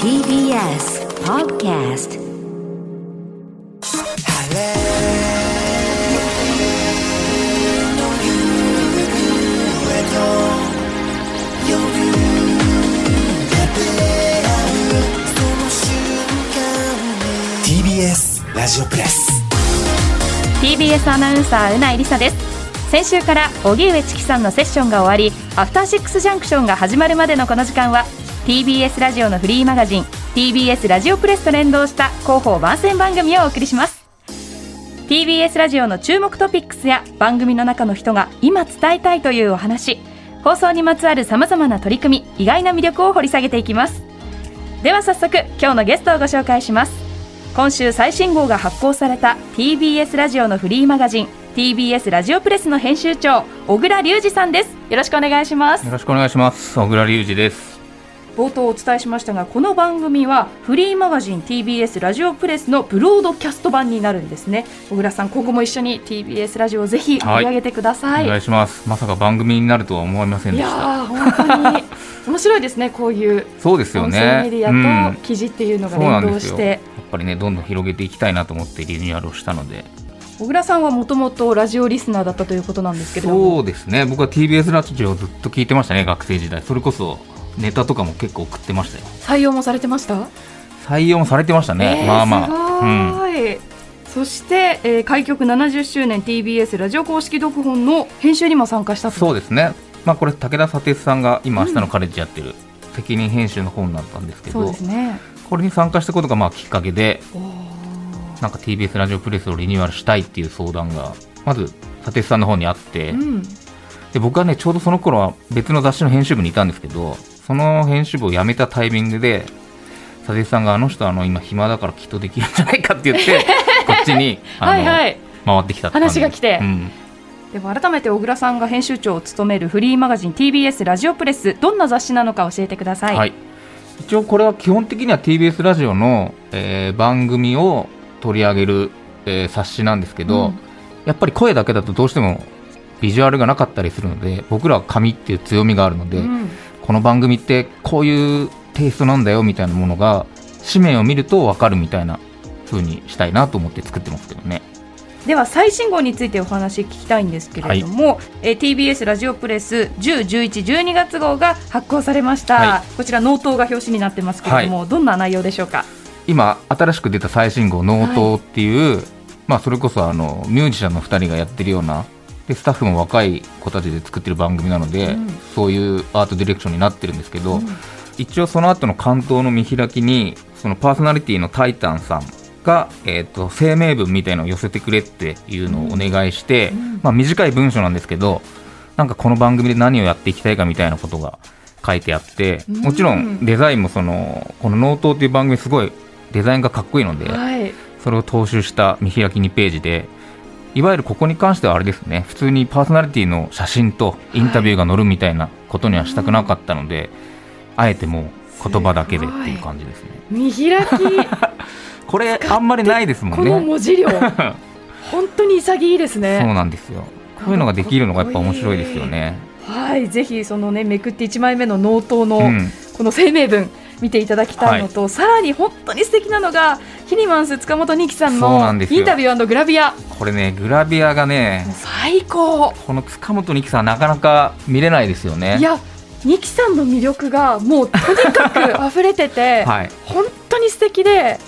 TBS Podcast. ラジオプレス。TBS アナウンサーうないりさです。先週から荻上チキさんのセッションが終わりアフターシックスジャンクションが始まるまでのこの時間は TBS ラジオのフリーマガジン TBS ラジオプレスと連動した広報番宣番組をお送りします。TBS ラジオの注目トピックスや番組の中の人が今伝えたいというお話放送にまつわるさまざまな取り組み意外な魅力を掘り下げていきます。では早速今日のゲストをご紹介します。今週最新号が発行された TBS ラジオのフリーマガジン TBS ラジオプレスの編集長小倉隆二さんです。よろしくお願いします。よろしくお願いします。小倉隆二です。冒頭お伝えしましたがこの番組はフリーマガジン TBS ラジオプレスのブロードキャスト版になるんですね。小倉さん今後も一緒に TBS ラジオをぜひ盛り上げてください、はい、お願いします。まさか番組になるとは思いませんでした。いや本当に。面白いですねこういうそうですよね。メディアと記事っていうのが連動して、うん。ぱりねどんどん広げていきたいなと思ってリニューアルをしたので。小倉さんはもともとラジオリスナーだったということなんですけどそうですね。僕は TBS ラジオをずっと聞いてましたね学生時代。それこそネタとかも結構送ってましたよ。採用もされてました？採用もされてましたね、えー、まあまあ、うん、そして、えー、開局70周年 TBS ラジオ公式読本の編集にも参加したそうですね。まあこれ武田砂鉄さんが今明日のカレッジやってる責任編集の本だったんですけど、そうですね。これに参加したことがまあきっかけでなんか TBS ラジオプレスをリニューアルしたいっていう相談がまず佐哲さんの方にあって、うん、で僕はねちょうどその頃は別の雑誌の編集部にいたんですけどその編集部を辞めたタイミングで佐哲さんがあの人あの今暇だからきっとできるんじゃないかって言って こっちにあのはい、回ってきた話が来て、うん、でも改めて小倉さんが編集長を務めるフリーマガジン TBS ラジオプレスどんな雑誌なのか教えてください。はい。一応これは基本的には TBS ラジオの、えー、番組を取り上げる、えー、冊子なんですけど、うん、やっぱり声だけだとどうしてもビジュアルがなかったりするので僕らは紙っていう強みがあるので、うん、この番組ってこういうテイストなんだよみたいなものが紙面を見ると分かるみたいな風にしたいなと思って作ってますけどね。では最新号についてお話聞きたいんですけれども、はい、え TBS ラジオプレス10、11、12月号が発行されました、はい、こちら納刀が表紙になってますけれども、はい、どんな内容でしょうか？今新しく出た最新号納刀っていう、まあ、それこそあのミュージシャンの2人がやってるようなでスタッフも若い子たちで作ってる番組なので、うん、そういうアートディレクションになってるんですけど、うん、一応その後の関東の見開きにそのパーソナリティのタイタンさんが、えーと、声明文みたいのを寄せてくれっていうのをお願いして、うん、まあ、短い文章なんですけどなんかこの番組で何をやっていきたいかみたいなことが書いてあってもちろんデザインもそのこの「納刀」っていう番組すごいデザインがかっこいいので、はい、それを踏襲した見開き2ページでいわゆるここに関してはあれですね。普通にパーソナリティの写真とインタビューが載るみたいなことにはしたくなかったので、はい、あえてもう言葉だけでっていう感じですね。見開き。これあんまりないですもんね。この文字量。本当に潔いですね。そうなんですよ。こういうのができるのがやっぱ面白いですよね。はい。ぜひそのねめくって1枚目の納刀のこの声明文、見ていただきたいのと、はい、さらに本当に素敵なのがヒニマンス塚本二木さんのインタビューグラビア。これねグラビアがね最高。この塚本二木さんなかなか見れないですよね。いや二木さんの魅力がもうとにかく 溢れてて、はい、本当に素敵で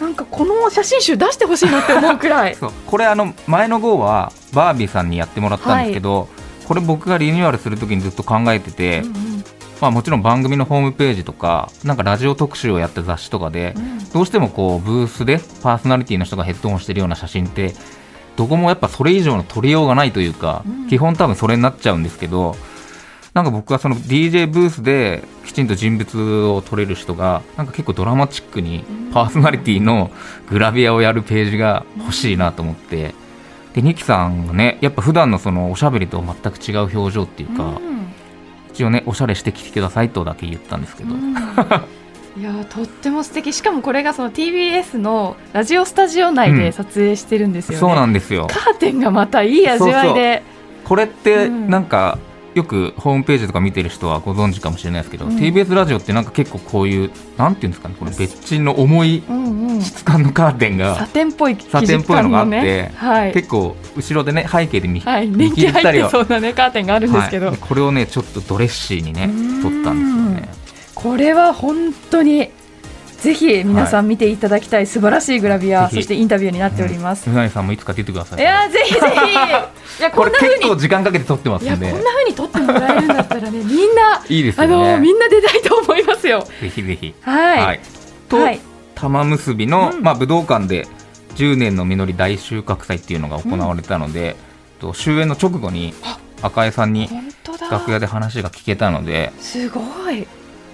なんかこの写真集出してほしいなって思うくらい。これあの前の号はバービーさんにやってもらったんですけど、はい、これ僕がリニューアルするときにずっと考えてて、うんうん、まあ、もちろん番組のホームページとかなんかラジオ特集をやった雑誌とかで、うん、どうしてもこうブースでパーソナリティの人がヘッドホンしてるような写真ってどこもやっぱそれ以上の撮りようがないというか、うん、基本多分それになっちゃうんですけどなんか僕はその DJ ブースできちんと人物を撮れる人がなんか結構ドラマチックにパーソナリティのグラビアをやるページが欲しいなと思って。でニキさんがねやっぱ普段のそのおしゃべりと全く違う表情っていうか、一応ねおしゃれしてきてくださいとだけ言ったんですけど。いやとっても素敵しかもこれがその TBS のラジオスタジオ内で撮影してるんですよね、うん、そうなんですよカーテンがまたいい味わいでこれってなんか、よくホームページとか見てる人はご存知かもしれないですけど、うん。TBS ラジオってなんか結構こういうなんていうんですかねこの別鎮の重いうんうん。質感のカーテンサがテンっぽいサテンっぽいのがあって、ね。はい、結構後ろでね背景で見,、はい、見切ったりはそうなねカーテンがあるんですけど、はい。これをねちょっとドレッシーにね撮ったんですよね。これは本当にぜひ皆さん見ていただきたい素晴らしいグラビア、ぜひ。そしてインタビューになっております、うなぎさんもいつか出てください。いやぜひぜひ。いやこんな風に。結構時間かけて撮ってますいやこんな風に撮ってもらえるんだったらねみんないいですね。のみんな出たいと思いますよ。ぜひぜひ。はい、と、はい。玉結びの、うん。まあ、武道館で10年の実り大収穫祭っていうのが行われたので、と終演の直後に赤江さんに楽屋で話が聞けたのですごい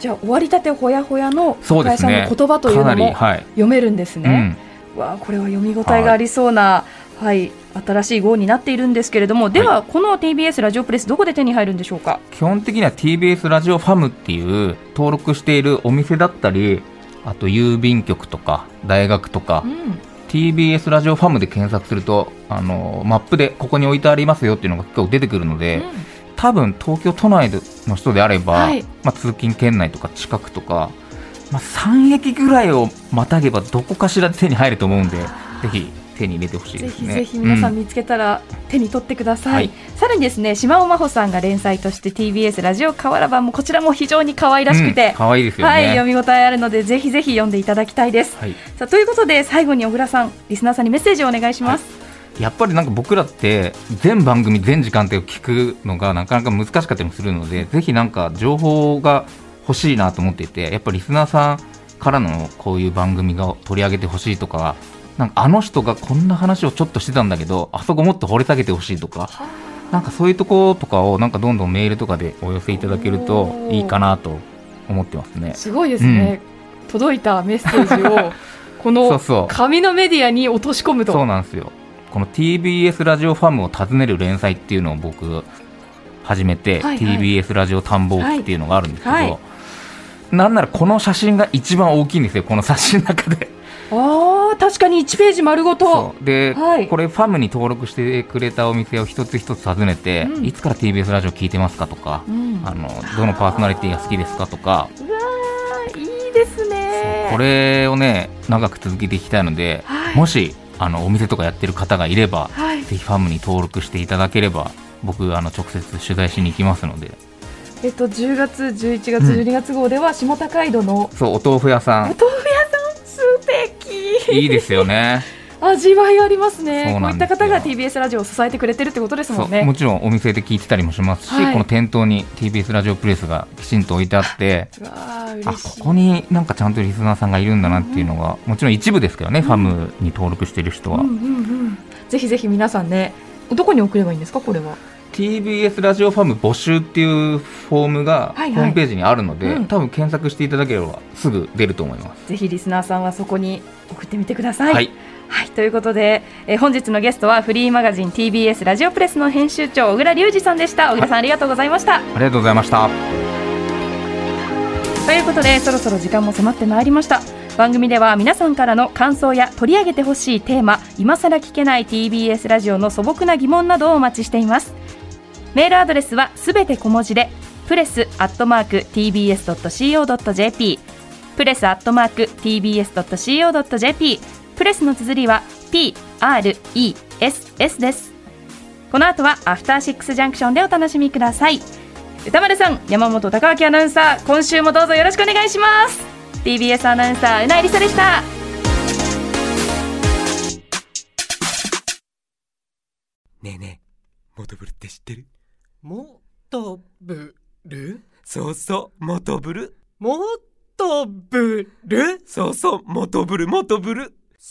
じゃあ終わりたてほやほやのそうですね。深井さんの言葉というのもはい。読めるんですね、わあこれは読み応えがありそうな、はい新しい号になっているんですけれども。では、この TBS ラジオプレスどこで手に入るんでしょうか？基本的には TBS ラジオファムっていう登録しているお店だったりあと郵便局とか大学とか、うん。TBS ラジオファムで検索するとあのマップでここに置いてありますよっていうのが結構出てくるので、多分東京都内の人であれば、はい。まあ、通勤圏内とか近くとか、まあ、3駅ぐらいをまたげばどこかしらで手に入ると思うんでぜひ手に入れてほしいぜですね。ひぜひ皆さんうん見つけたら手に取ってください、はい。さらにですね島尾真帆さんが連載として TBS ラジオ河原版もこちらも非常に可愛らしくうんて、可愛いですよね。はい、読み応えあるのでぜひぜひ読んでいただきたいです、はい。さあということで最後に小倉さんリスナーさんにメッセージをお願いします、やっぱりなんか僕らって全番組全時間帯を聞くのがなかなか難しかったりもするのでぜひなんか情報が欲しいなと思っていてやっぱりリスナーさんからのこういう番組が取り上げてほしいとかなんかあの人がこんな話をちょっとしてたんだけどあそこもっと掘り下げてほしいとかなんかそういうところとかをなんかどんどんメールとかでお寄せいただけるといいかなと思ってますね。すごいですね、届いたメッセージを この紙のメディアに落とし込むと。そうなんですよこの TBS ラジオファムを訪ねる連載っていうのを僕始めて、はいはい。TBS ラジオ探訪記っていうのがあるんですけど、はい。はいなんならこの写真が一番大きいんですよこの冊子の中で。あー確かに1ページ丸ごと。で、はい。これファムに登録してくれたお店を一つ一つ訪ねて、うん。いつから TBS ラジオ聞いてますかとか、うん。あのどのパーソナリティが好きですかとか。うわーいいですね。これをね長く続けていきたいので、はい。もしあのお店とかやってる方がいれば、はい。ぜひファムに登録していただければ僕あの直接取材しに行きますので。えっと10月11月うん。12月号では下高井戸のそうお豆腐屋さん。お豆腐屋さん？素敵。いいですよね味わいありますね。そうこういった方が TBS ラジオを支えてくれてるってことですもんね。もちろんお店で聞いてたりもしますし、はい。この店頭に TBS ラジオプレスがきちんと置いてあってあここになんかちゃんとリスナーさんがいるんだなっていうのが、もちろん一部ですけどね、ファムに登録してる人は、うんうんうんぜひぜひ皆さんねどこに送ればいいんですかこれは？TBS ラジオファム募集っていうフォームがはいはい。ホームページにあるので、うん。多分検索していただければすぐ出ると思います。ぜひリスナーさんはそこに送ってみてください。はい、はいということで、えー本日のゲストはフリーマガジン TBS ラジオプレスの編集長小倉隆二さんでした。小倉さんありがとうございました、ありがとうございました。ということでそろそろ時間も迫ってまいりました。番組では皆さんからの感想や取り上げてほしいテーマ今さら聞けない TBS ラジオの素朴な疑問などをお待ちしています。メールアドレスはすべて小文字でプレスアットマーク TBS.CO.JP プレスアットマーク TBS.CO.JP プレスの綴りは PRESS です。この後はアフターシックスジャンクションでお楽しみください。歌丸さん山本貴明アナウンサー今週もどうぞよろしくお願いします。TBS アナウンサーうなえりさでした。ねえねえモトブルって知ってる？もとぶるそうそうモトブル。もとぶるそうそうモトブルモトブル